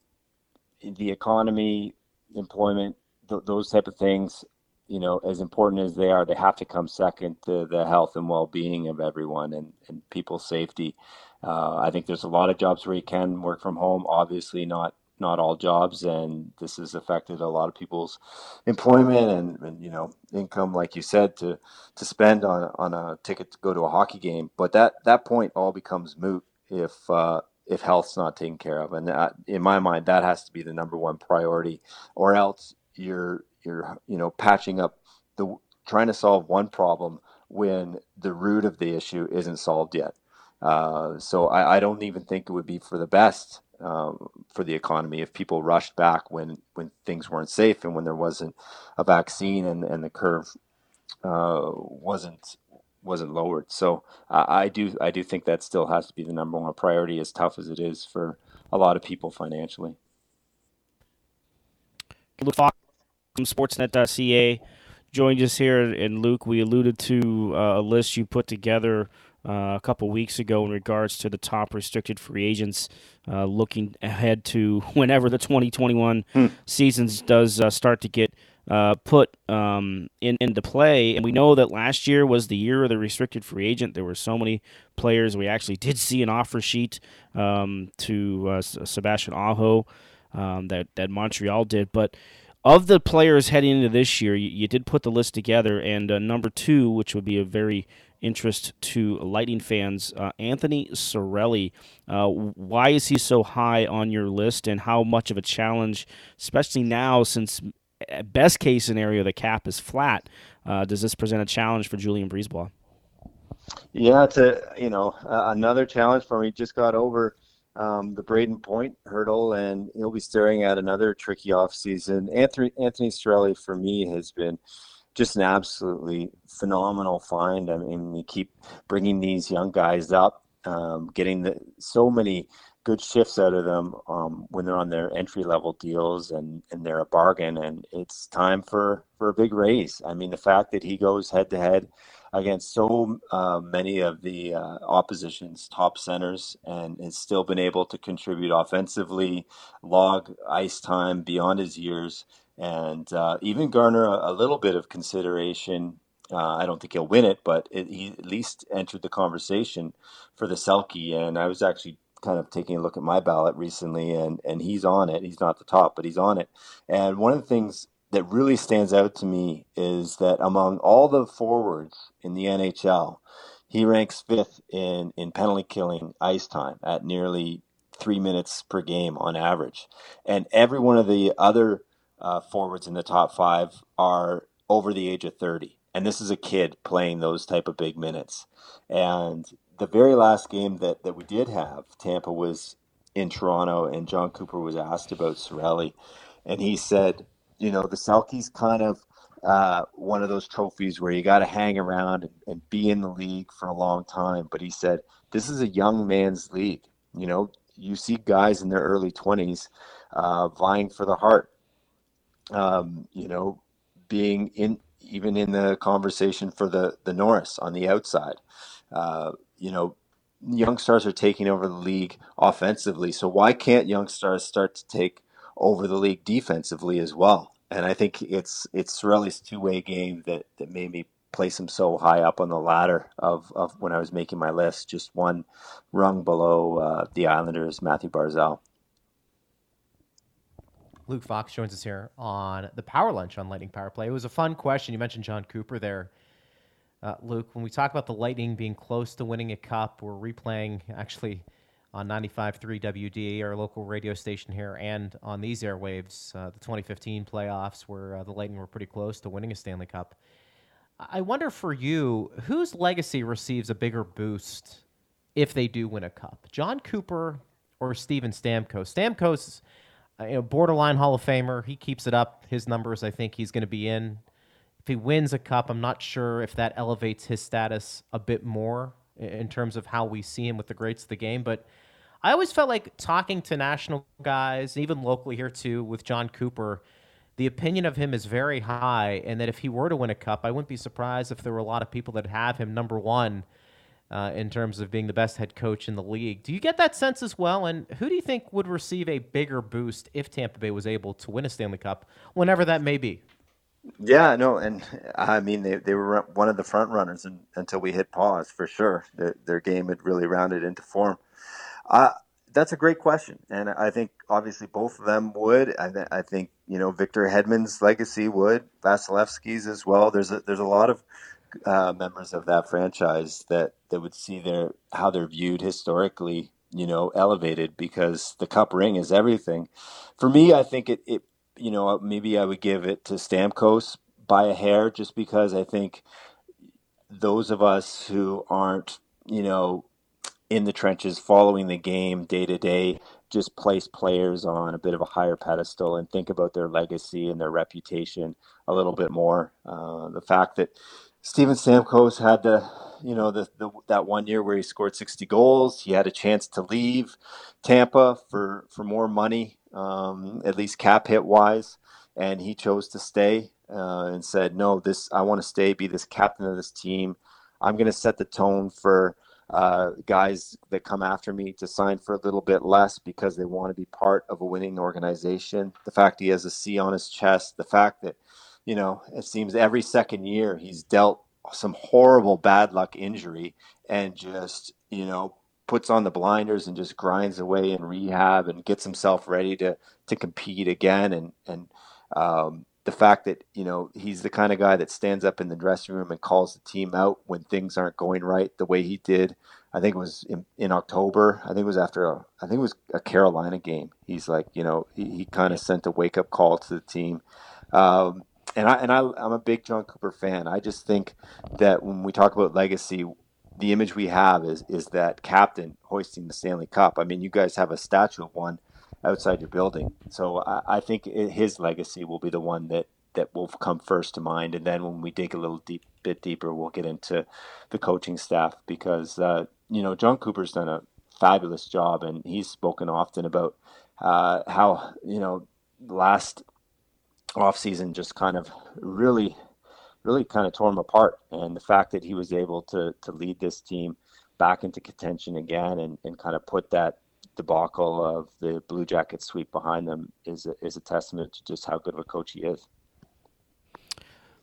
the economy, employment, th- those type of things, you know, as important as they are, they have to come second to the health and well-being of everyone and, and people's safety. Uh, I think there's a lot of jobs where you can work from home. Obviously, not not all jobs, and this has affected a lot of people's employment and, and you know income, like you said, to to spend on on a ticket to go to a hockey game. But that that point all becomes moot if uh, if health's not taken care of, and that, in my mind, that has to be the number one priority, or else you're you're you know patching up the trying to solve one problem when the root of the issue isn't solved yet. Uh, so I, I, don't even think it would be for the best um, for the economy if people rushed back when when things weren't safe and when there wasn't a vaccine and, and the curve uh, wasn't wasn't lowered. So uh, I do I do think that still has to be the number one priority, as tough as it is for a lot of people financially. Luke Fox from Sportsnet.ca joined us here, and Luke, we alluded to uh, a list you put together. Uh, a couple weeks ago, in regards to the top restricted free agents, uh, looking ahead to [LAUGHS] whenever the 2021 hmm. seasons does uh, start to get uh, put um, in, into play. And we know that last year was the year of the restricted free agent. There were so many players. We actually did see an offer sheet um, to uh, Sebastian Aho um, that that Montreal did, but. Of the players heading into this year, you, you did put the list together, and uh, number two, which would be a very interest to Lightning fans. Uh, Anthony Cirelli, uh, why is he so high on your list, and how much of a challenge, especially now since best case scenario, the cap is flat. Uh, does this present a challenge for Julien BriseBois? Yeah, it's a you know another challenge for me. Just got over um, the Brayden Point hurdle, and he'll be staring at another tricky off season. Anthony Anthony Cirelli for me has been just an absolutely phenomenal find. I mean, you keep bringing these young guys up, um, getting the so many good shifts out of them um, when they're on their entry level deals and, and they're a bargain and it's time for, for a big raise. I mean, the fact that he goes head to head against so uh, many of the uh, opposition's top centers and has still been able to contribute offensively, log ice time beyond his years. And uh, even garner a, a, little bit of consideration. Uh, I don't think he'll win it, but it, he at least entered the conversation for the Selke. And I was actually kind of taking a look at my ballot recently, and and he's on it. He's not the top, but he's on it. And one of the things that really stands out to me is that among all the forwards in the NHL, he ranks fifth in in penalty killing ice time at nearly three minutes per game on average, and every one of the other uh, forwards in the top five are over the age of thirty. And this is a kid playing those type of big minutes. And the very last game that, that we did have, Tampa was in Toronto, and Jon Cooper was asked about Cirelli, and he said, you know, the Selke's kind of uh, one of those trophies where you got to hang around and, and, be in the league for a long time. But he said, this is a young man's league. You know, you see guys in their early 20s uh, vying for the Hart, um, you know, being in even in the conversation for the, the Norris on the outside. Uh, you know, young stars are taking over the league offensively. So why can't young stars start to take over the league defensively as well? And I think it's it's Cirelli's two way game that, that made me place him so high up on the ladder of, of when I was making my list, just one rung below uh, the Islanders, Mathew Barzal. Luke Fox joins us here on the Power Lunch on Lightning Power Play. It was a fun question. You mentioned Jon Cooper there uh, Luke, when we talk about the Lightning being close to winning a cup, we're replaying actually on 95.3 WD, our local radio station here, and on these airwaves, uh, the 2015 playoffs, where uh, the Lightning were pretty close to winning a Stanley Cup. I wonder for you, whose legacy receives a bigger boost if they do win a cup? Jon Cooper or Steven Stamkos? Stamkos, Uh, you know, borderline Hall of Famer. He keeps it up. His numbers, I think he's going to be in if he wins a cup, I'm not sure if that elevates his status a bit more in terms of how we see him with the greats of the game. But I always felt like talking to national guys, even locally here too, with Jon Cooper, the opinion of him is very high, and that if he were to win a cup, I wouldn't be surprised if there were a lot of people that have him number one uh, in terms of being the best head coach in the league. Do you get that sense as well? And who do you think would receive a bigger boost if Tampa Bay was able to win a Stanley Cup, whenever that may be? Yeah, no, and I mean they, they were one of the front runners and, until we hit pause for sure. Their, their game had really rounded into form. Uh, that's a great question, and I think obviously both of them would. I, th- I think you know Victor Hedman's legacy would, Vasilevskiy's as well. There's a, there's a lot of uh, members of that franchise that that would see their how they're viewed historically, you know, elevated because the cup ring is everything. For me, I think it, it you know, maybe I would give it to Stamkos by a hair just because I think those of us who aren't, you know, in the trenches following the game day to day just place players on a bit of a higher pedestal and think about their legacy and their reputation a little bit more. Uh, the fact that Steven Stamkos had the, you know, the, the, that one year where he scored 60 goals, he had a chance to leave Tampa for for more money um, at least cap hit wise, and he chose to stay uh, and said, "No, this I want to stay, be this captain of this team. I'm going to set the tone for." Uh, guys that come after me to sign for a little bit less because they want to be part of a winning organization. The fact he has a C on his chest, the fact that, you know, it seems every second year he's dealt some horrible bad luck injury and just, you know, puts on the blinders and just grinds away in rehab and gets himself ready to to compete again. And and um, the fact that you know he's the kind of guy that stands up in the dressing room and calls the team out when things aren't going right the way he did I think it was in, in October. I think it was after a, I think it was a Carolina game. He's like you know he, he kind of sent a wake up call to the team. Um, and I and I, I'm a big Jon Cooper fan I just think that when we talk about legacy the image we have is is that captain hoisting the Stanley Cup. I mean, you guys have a statue of one outside your building, so I, I think it, his legacy will be the one that that will come first to mind. And then when we dig a little deep, bit deeper, we'll get into the coaching staff because uh, you know Jon Cooper's done a fabulous job, and he's spoken often about uh, how you know last off season just kind of really really kind of tore him apart. And the fact that he was able to to lead this team back into contention again and, and kind of put that debacle of the Blue Jackets sweep behind them is a, is a testament to just how good of a coach he is.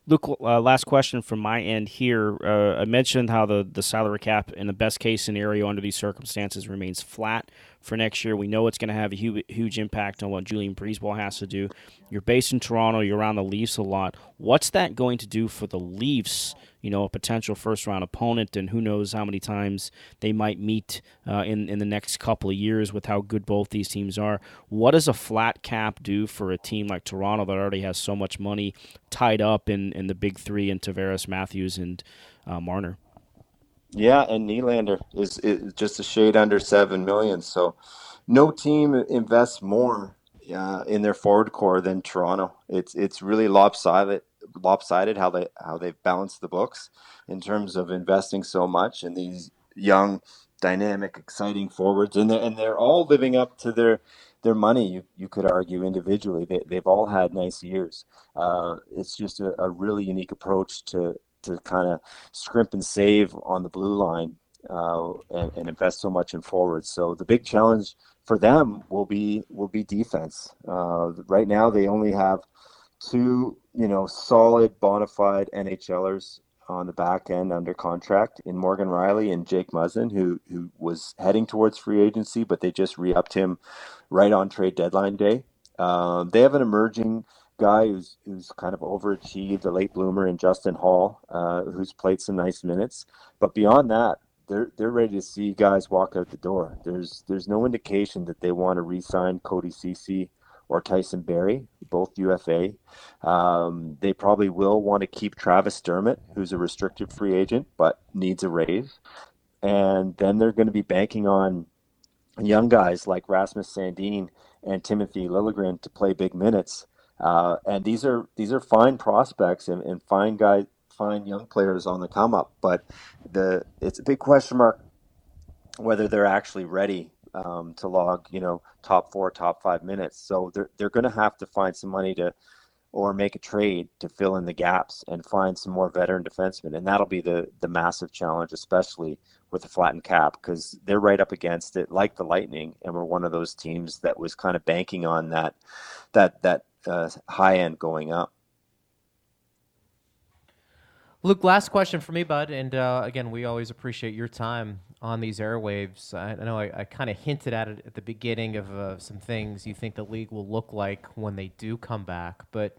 Luke, uh, last question from my end here. Uh, I mentioned how the, the salary cap, in the best case scenario under these circumstances, remains flat for next year. We know it's going to have a huge, huge impact on what Julien BriseBois has to do. You're based in Toronto. You're around the Leafs a lot. What's that going to do for the Leafs you know, a potential first round opponent, and who knows how many times they might meet uh, in in the next couple of years with how good both these teams are. What does a flat cap do for a team like Toronto that already has so much money tied up in in the big three and Tavares, Matthews, and uh, Marner? Yeah, and Nylander is, is just a shade under seven million. So, no team invests more uh, in their forward core than Toronto. It's it's really lopsided lopsided how they how they've balanced the books in terms of investing so much in these young, dynamic, exciting forwards, and they're, and they're all living up to their their money. You you could argue individually they they've all had nice years. Uh, it's just a, a really unique approach to to kind of scrimp and save on the blue line uh, and, and, invest so much in forwards. So the big challenge for them will be will be defense. Uh, right now, they only have two, you know, solid bona fide NHLers on the back end under contract in Morgan Rielly and Jake Muzzin, who who was heading towards free agency, but they just re-upped him right on trade deadline day. Um, they have an emerging guy who's who's kind of overachieved, a late bloomer in Justin Holl, uh, who's played some nice minutes. But beyond that, they're they're ready to see guys walk out the door. There's there's no indication that they want to re-sign Cody Ceci or Tyson Barrie, both UFA. Um, they probably will want to keep Travis Dermott, who's a restricted free agent but needs a raise. And then they're going to be banking on young guys like Rasmus Sandin and Timothy Liljegren to play big minutes. Uh, and these are these are fine prospects and, and fine guys, fine young players on the come up. But the it's a big question mark whether they're actually ready um, to log, you know, top four, top five minutes. So they're they're going to have to find some money to, or make a trade to fill in the gaps and find some more veteran defensemen, and that'll be the the massive challenge, especially with the flattened cap, because they're right up against it, like the Lightning, and we're one of those teams that was kind of banking on that that that uh, high end going up. Luke, last question for me, bud. And uh, again, we always appreciate your time on these airwaves. I, I know I, I kind of hinted at it at the beginning of uh, some things you think the league will look like when they do come back. But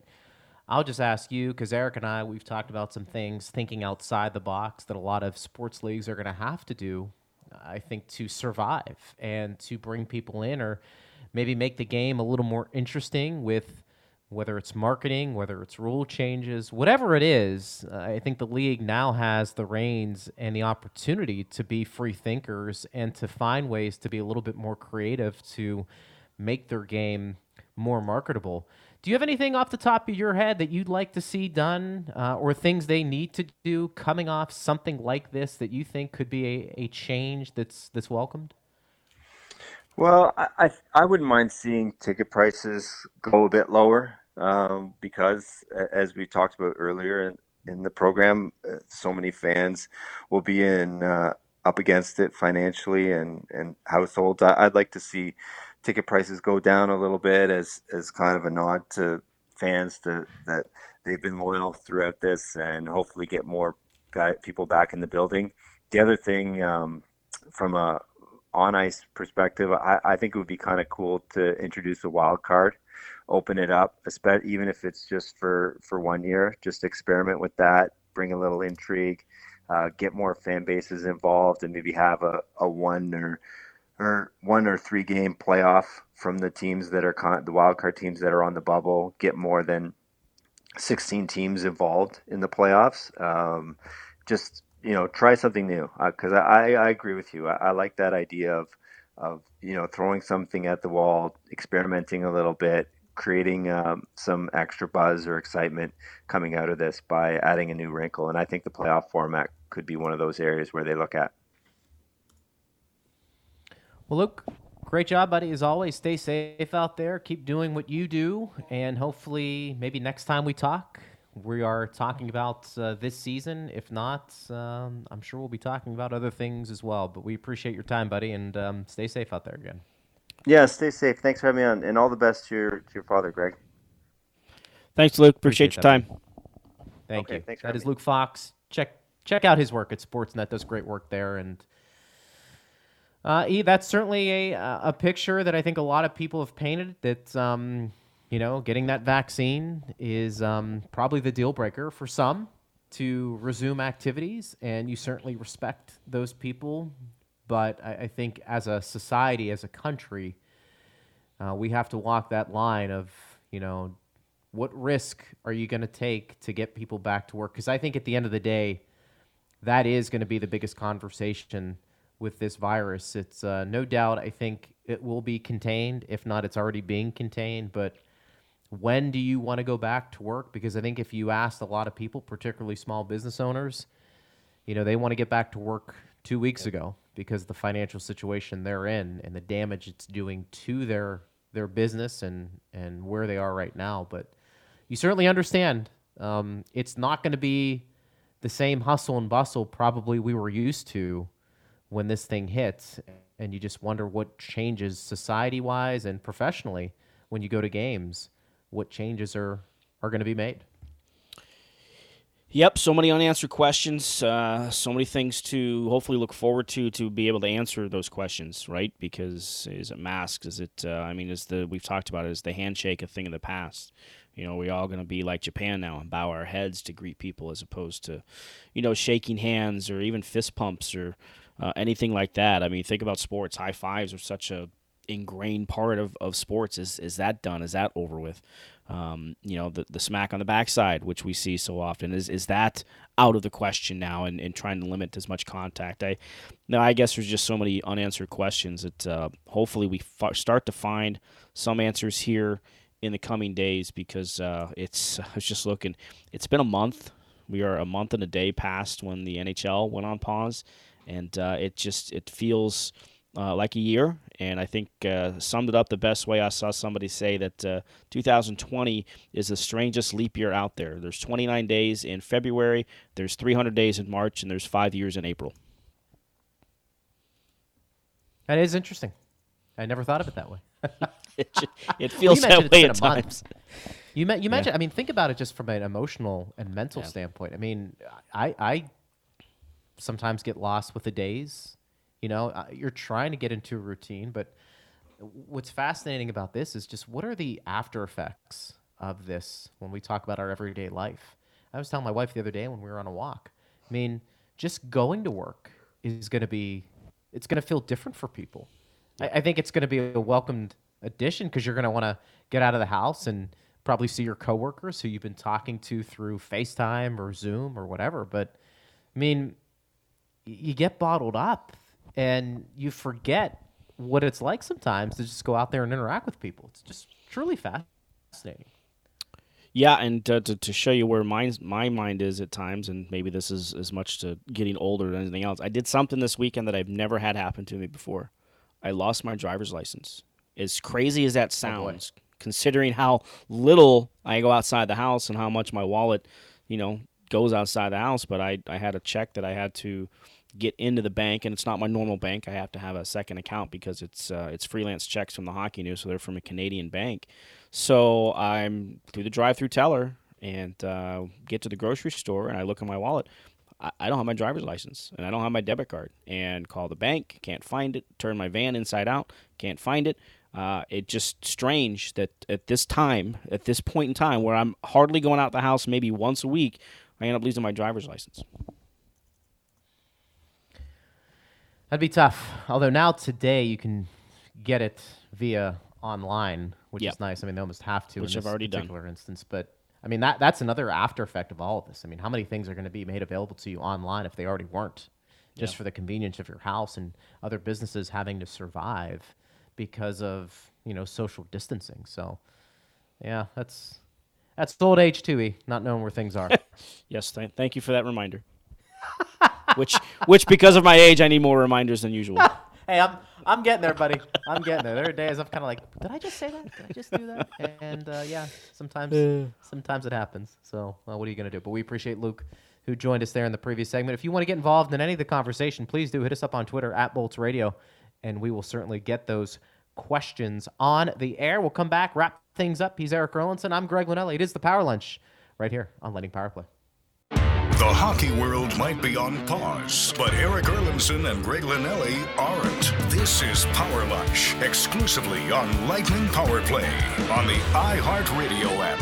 I'll just ask you because Eric and I, we've talked about some things thinking outside the box that a lot of sports leagues are going to have to do, I think, to survive and to bring people in or maybe make the game a little more interesting with whether it's marketing, whether it's rule changes, whatever it is, uh, I think the league now has the reins and the opportunity to be free thinkers and to find ways to be a little bit more creative to make their game more marketable. Do you have anything off the top of your head that you'd like to see done uh, or things they need to do coming off something like this that you think could be a, a change that's that's welcomed? Well, I, I, I wouldn't mind seeing ticket prices go a bit lower um, because, as we talked about earlier in, in the program, uh, so many fans will be in uh, up against it financially and, and households. I, would like to see ticket prices go down a little bit as as kind of a nod to fans to that they've been loyal throughout this and hopefully get more people back in the building. The other thing um, from a on ice perspective, I, I think it would be kind of cool to introduce a wild card, open it up, even if it's just for for one year. Just experiment with that, bring a little intrigue, uh, get more fan bases involved, and maybe have a, a one or or one or three game playoff from the teams that are con- the wild card teams that are on the bubble. Get more than 16 teams involved in the playoffs. Um, just you know, try something new because uh, I, I agree with you. I, I, like that idea of of you know throwing something at the wall, experimenting a little bit, creating um, some extra buzz or excitement coming out of this by adding a new wrinkle. And I think the playoff format could be one of those areas where they look at. Well, Luke, great job, buddy. As always, stay safe out there. Keep doing what you do, and hopefully, maybe next time we talk, we are talking about uh, this season. If not, um, I'm sure we'll be talking about other things as well. But we appreciate your time, buddy, and um, stay safe out there again. Yeah, stay safe. Thanks for having me on, and all the best to your to your father, Greg. Thanks, Luke. Appreciate, Appreciate your time. Thank Okay, you. thanks for That having is me. Luke Fox. Check check out his work at Sportsnet. Does great work there, and uh, he, that's certainly a a picture that I think a lot of people have painted. That um, you know, getting that vaccine is um, probably the deal breaker for some to resume activities, and you certainly respect those people. But I, I think as a society, as a country, uh, we have to walk that line of you know what risk are you going to take to get people back to work because i think at the end of the day that is going to be the biggest conversation with this virus it's uh, no doubt i think it will be contained if not it's already being contained but when do you want to go back to work? Because i think if you asked a lot of people particularly small business owners you know they want to get back to work two weeks ago because the financial situation they're in and the damage it's doing to their their business and and where they are right now. But you certainly understand um, it's not going to be the same hustle and bustle probably we were used to when this thing hits. And you just wonder what changes society wise and professionally when you go to games what changes are are going to be made Yep, so many unanswered questions, uh, so many things to hopefully look forward to to be able to answer those questions, right? Because is it masks? Is it? Uh, I mean, is the we've talked about it? Is the handshake a thing of the past? You know, we all going to be like Japan now and bow our heads to greet people as opposed to, you know, shaking hands or even fist pumps or uh, anything like that. I mean, think about sports. High fives are such a ingrained part of, of sports. Is is that done? Is that over with? Um, you know, the, the smack on the backside, which we see so often, is is that out of the question now and, and trying to limit as much contact? I no, I guess there's just so many unanswered questions that uh, hopefully we f- start to find some answers here in the coming days because uh, it's [LAUGHS] I was just looking, it's been a month. We are a month and a day past when the NHL went on pause, and uh, it just it feels uh, like a year. And I think uh, summed it up the best way. I saw somebody say that uh, 2020 is the strangest leap year out there. There's 29 days in February, there's 300 days in March, and there's five years in April. that is interesting i never thought of it that way [LAUGHS] It, it feels mentioned that way at month. times. You, me- you mentioned. I mean, think about it just from an emotional and mental Yeah. standpoint. I mean, I I sometimes get lost with the days. You know, uh, you're trying to get into a routine, but what's fascinating about this is just what are the after effects of this when we talk about our everyday life. I was telling my wife the other day when we were on a walk. I mean, just going to work is going to be, it's going to feel different for people. I, I think it's going to be a welcomed addition because you're going to want to get out of the house and probably see your coworkers who you've been talking to through FaceTime or Zoom or whatever. But I mean, you get bottled up and you forget what it's like sometimes to just go out there and interact with people. It's just truly fascinating. Yeah, and uh, to, to show you where mine's, my mind is at times, and maybe this is as much to getting older than anything else. I did something this weekend that I've never had happen to me before. I lost my driver's license. As crazy as that sounds, considering how little I go outside the house and how much my wallet, you know, goes outside the house, but I, I had a check that I had to get into the bank, and it's not my normal bank. I have to have a second account because it's uh, it's freelance checks from the hockey news, so they're from a Canadian bank. So I'm through the drive-through teller and uh, get to the grocery store, and I look at my wallet. I, don't have my driver's license, and I don't have my debit card. And call the bank, can't find it. Turn my van inside out, can't find it. Uh, it just strange that at this time, at this point in time, where I'm hardly going out the house, maybe once a week, I end up losing my driver's license. That'd be tough. Although now today you can get it via online, which Yep. is nice. I mean, they almost have to Which in I've this already done. particular instance. But I mean, that that's another after effect of all of this. I mean, how many things are going to be made available to you online if they already weren't, just for the convenience of your house and other businesses having to survive because of you know social distancing. So, yeah, that's that's old age too, e not knowing where things are. [LAUGHS] Yes, th- thank you for that reminder. [LAUGHS] which, which because of my age, I need more reminders than usual. [LAUGHS] hey, I'm I'm getting there, buddy. I'm getting there. There are days I'm kind of like, did I just say that? Did I just do that? And uh, yeah, sometimes sometimes it happens. So uh, what are you gonna do? But we appreciate Luke who joined us there in the previous segment. If you want to get involved in any of the conversation, please do hit us up on Twitter at Bolts Radio, and we will certainly get those questions on the air. We'll come back, wrap things up. He's Eric Erlendsson. I'm Greg Linelli. It is the Power Lunch right here on Lightning Power Play. The hockey world might be on pause, but Eric Erlendsson and Greg Linelli aren't. This is Power Lunch, exclusively on Lightning Power Play on the iHeartRadio app.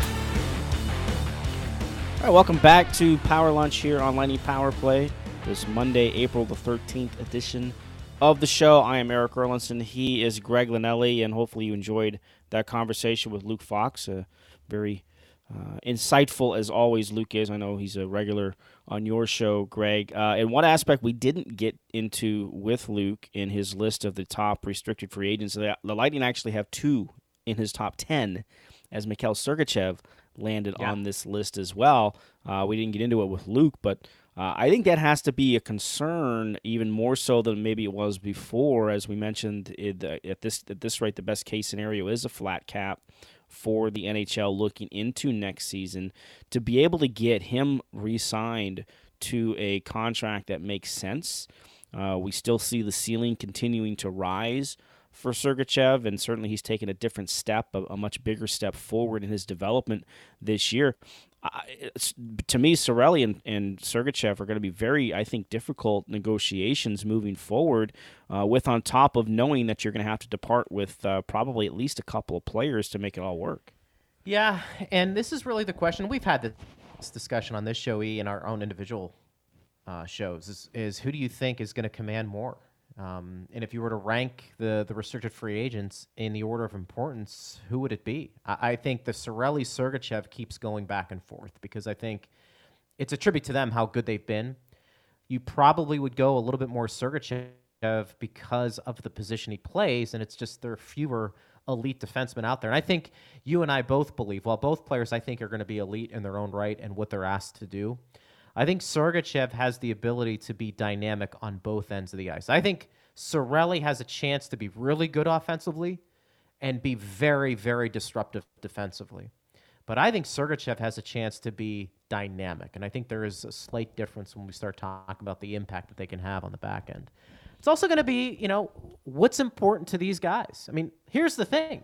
All right, welcome back to Power Lunch here on Lightning Power Play. This Monday, April the 13th edition of the show. I am Eric Erlendsson. He is Greg Linelli, and hopefully you enjoyed that conversation with Luke Fox. A very uh, insightful as always, Luke is. I know he's a regular on your show, Greg. Uh, and one aspect we didn't get into with Luke in his list of the top restricted free agents, the, the Lightning actually have two in his top 10 as Mikhail Sergachev landed yeah. on this list as well. Uh, we didn't get into it with Luke, but uh, I think that has to be a concern even more so than maybe it was before. As we mentioned, it, at this at this rate, the best case scenario is a flat cap for the NHL looking into next season to be able to get him re-signed to a contract that makes sense. Uh, we still see the ceiling continuing to rise for Sergachev, and certainly he's taken a different step, a, a much bigger step forward in his development this year. To me, Cirelli and, and Sergachev are going to be very, I think, difficult negotiations moving forward. Uh, with on top of knowing that you're going to have to depart with uh, probably at least a couple of players to make it all work. Yeah, and this is really the question we've had this discussion on this show, e, in our own individual uh, shows. Is, is who do you think is going to command more? Um, and if you were to rank the, the restricted free agents in the order of importance, who would it be? I, I think the Cirelli Sergachev keeps going back and forth because I think it's a tribute to them how good they've been. You probably would go a little bit more Sergachev because of the position he plays, and it's just there are fewer elite defensemen out there. And I think you and I both believe, while both players I think are going to be elite in their own right and what they're asked to do, I think Sergachev has the ability to be dynamic on both ends of the ice. I think Cirelli has a chance to be really good offensively and be very, very disruptive defensively. But I think Sergachev has a chance to be dynamic. And I think there is a slight difference when we start talking about the impact that they can have on the back end. It's also going to be, you know, what's important to these guys. I mean, here's the thing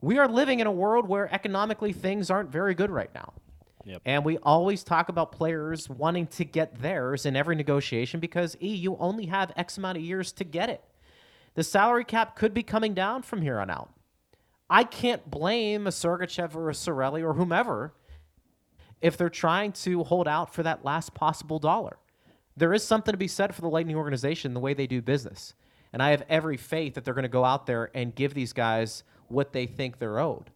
we are living in a world where economically things aren't very good right now. Yep. And we always talk about players wanting to get theirs in every negotiation because E, you only have X amount of years to get it. The salary cap could be coming down from here on out. I can't blame a Sergachev or a Cirelli or whomever if they're trying to hold out for that last possible dollar. There is something to be said for the Lightning organization, the way they do business. And I have every faith that they're going to go out there and give these guys what they think they're owed.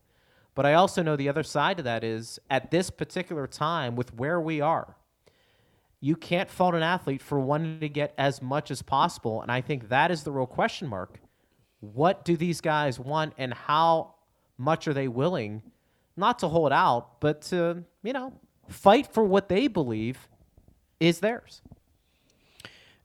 But I also know the other side to that is at this particular time, with where we are, you can't fault an athlete for wanting to get as much as possible. And I think that is the real question mark. What do these guys want, and how much are they willing not to hold out, but to, you know, fight for what they believe is theirs?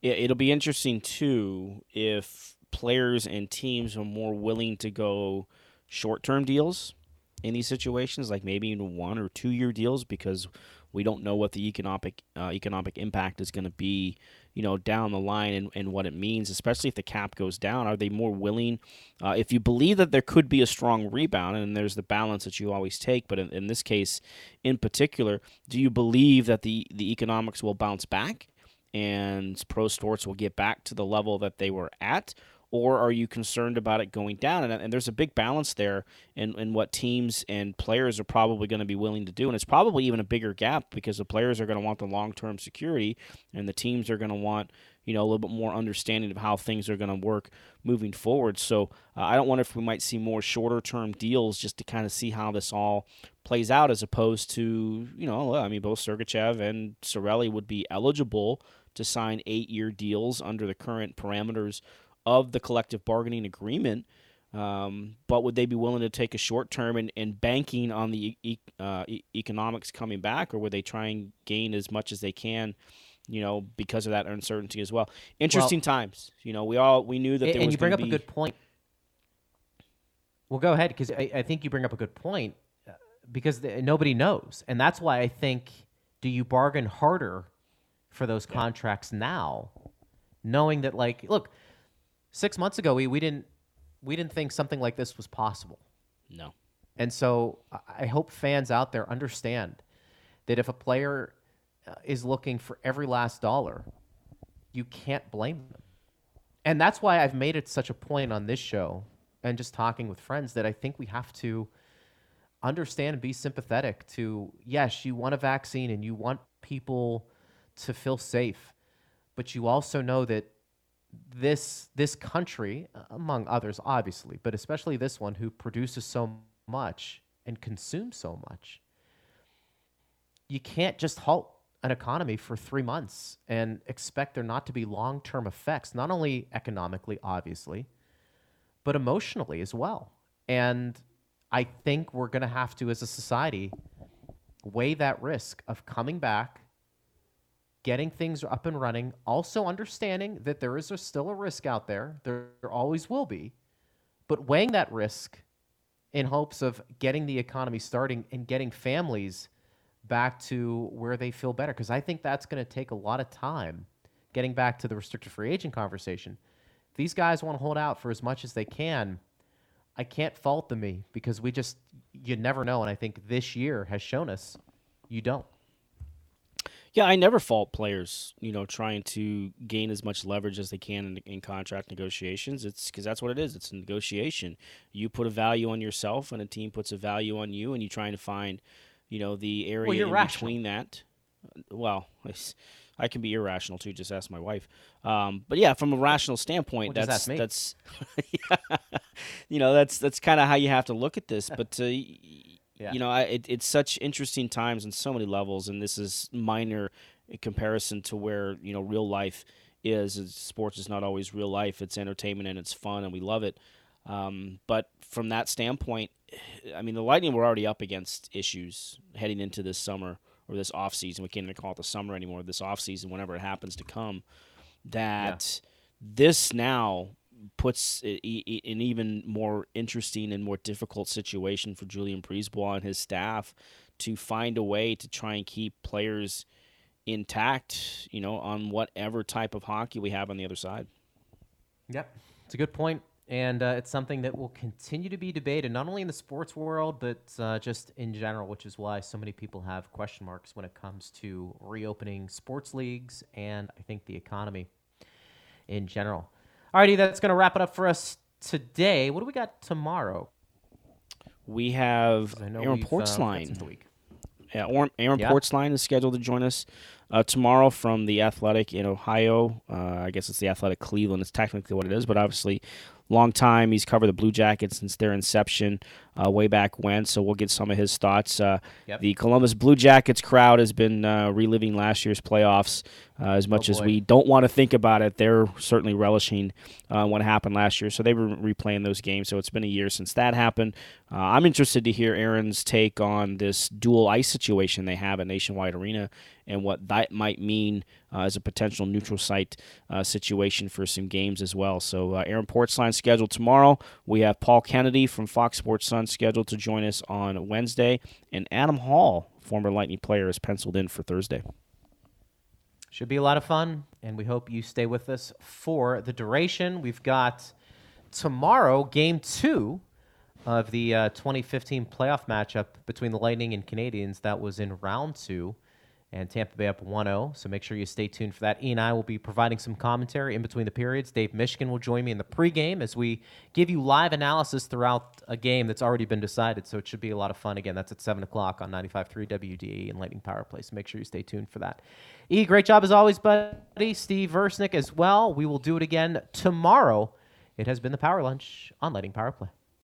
Yeah, it'll be interesting, too, if players and teams are more willing to go short term deals in these situations, like maybe even one or two year deals, because we don't know what the economic uh, economic impact is going to be, you know, down the line and, and what it means, especially if the cap goes down. Are they more willing? Uh, if you believe that there could be a strong rebound, and there's the balance that you always take, but in, in this case, in particular, do you believe that the the economics will bounce back? And pro sports will get back to the level that they were at, or are you concerned about it going down? And, and there's a big balance there in, in what teams and players are probably going to be willing to do. And it's probably even a bigger gap because the players are going to want the long term security and the teams are going to want you know a little bit more understanding of how things are going to work moving forward. So uh, I don't wonder if we might see more shorter term deals just to kind of see how this all plays out, as opposed to you know I mean both Sergachev and Cirelli would be eligible to sign eight year deals under the current parameters of the collective bargaining agreement. Um, but would they be willing to take a short term and, and banking on the e- uh, e- economics coming back, or would they try and gain as much as they can, you know, because of that uncertainty as well? Interesting well, times. You know, we all we knew that. And, there and was you bring up be... a good point. Well, go ahead because I, I, think you bring up a good point uh, because the, nobody knows, and that's why I think do you bargain harder for those yeah. contracts now, knowing that like look six months ago, we, we didn't we didn't think something like this was possible. No. And so I hope fans out there understand that if a player uh, is looking for every last dollar, you can't blame them. And that's why I've made it such a point on this show and just talking with friends that I think we have to understand and be sympathetic to yes, you want a vaccine and you want people to feel safe, but you also know that this this country, among others, obviously, but especially this one who produces so much and consumes so much, you can't just halt an economy for three months and expect there not to be long term effects, not only economically, obviously, but emotionally as well. And I think we're going to have to, as a society, weigh that risk of coming back, getting things up and running, also understanding that there is still a risk out there. There, there always will be. But weighing that risk in hopes of getting the economy starting and getting families back to where they feel better. Because I think that's going to take a lot of time getting back to the restricted free agent conversation. These guys want to hold out for as much as they can, I can't fault them me because we just, you never know. And I think this year has shown us you don't. Yeah, I never fault players, you know, trying to gain as much leverage as they can in, in contract negotiations. It's because that's what it is. It's a negotiation. You put a value on yourself, and a team puts a value on you, and you're trying to find, you know, the area Well, in rational. between that. Well, it's- [LAUGHS] I can be irrational too. Just ask my wife. Um, but yeah, from a rational standpoint, Well, that's that's, [LAUGHS] you know, that's that's kind of how you have to look at this. But uh, Yeah. you know, I, it, it's such interesting times on so many levels, and this is minor in comparison to where you know real life is. It's- Sports is not always real life; it's entertainment and it's fun, and we love it. Um, but from that standpoint, I mean, the Lightning were already up against issues heading into this summer or this off season. We can't even call it the summer anymore. This off season, whenever it happens to come, that this now puts an even more interesting and more difficult situation for Julien Brisebois and his staff to find a way to try and keep players intact, you know, on whatever type of hockey we have on the other side. Yep, it's a good point, and uh, it's something that will continue to be debated not only in the sports world but uh, just in general, which is why so many people have question marks when it comes to reopening sports leagues and I think the economy in general. Alrighty, that's going to wrap it up for us today. What do we got tomorrow? We have 'Cause I know Aaron we've, uh, Portzline. some to week. Yeah, Aaron, Aaron Yeah. Portzline is scheduled to join us uh, tomorrow from the Athletic in Ohio. Uh, I guess it's the Athletic Cleveland. It's technically what it is, but obviously, long time. He's covered the Blue Jackets since their inception uh, way back when. So we'll get some of his thoughts. Uh, Yep. The Columbus Blue Jackets crowd has been uh, reliving last year's playoffs uh, as much as we don't want to think about it. They're certainly relishing uh, what happened last year. So they were replaying those games. So it's been a year since that happened. Uh, I'm interested to hear Aaron's take on this dual ice situation they have at Nationwide Arena and what that might mean uh, as a potential neutral site uh, situation for some games as well. So uh, Aaron Portzline scheduled tomorrow. We have Paul Kennedy from Fox Sports Sun scheduled to join us on Wednesday, and Adam Hall, former Lightning player, is penciled in for Thursday. Should be a lot of fun, and we hope you stay with us for the duration. We've got tomorrow game two of the uh, 2015 playoff matchup between the Lightning and Canadiens. That was in round two, and Tampa Bay up 1 0. So make sure you stay tuned for that. E and I will be providing some commentary in between the periods. Dave Mishkin will join me in the pregame as we give you live analysis throughout a game that's already been decided. So it should be a lot of fun. Again, that's at 7 o'clock on 95.3 WDE and Lightning Power Play. So make sure you stay tuned for that. E, great job as always, buddy. Steve Versnick as well. We will do it again tomorrow. It has been the Power Lunch on Lightning Power Play.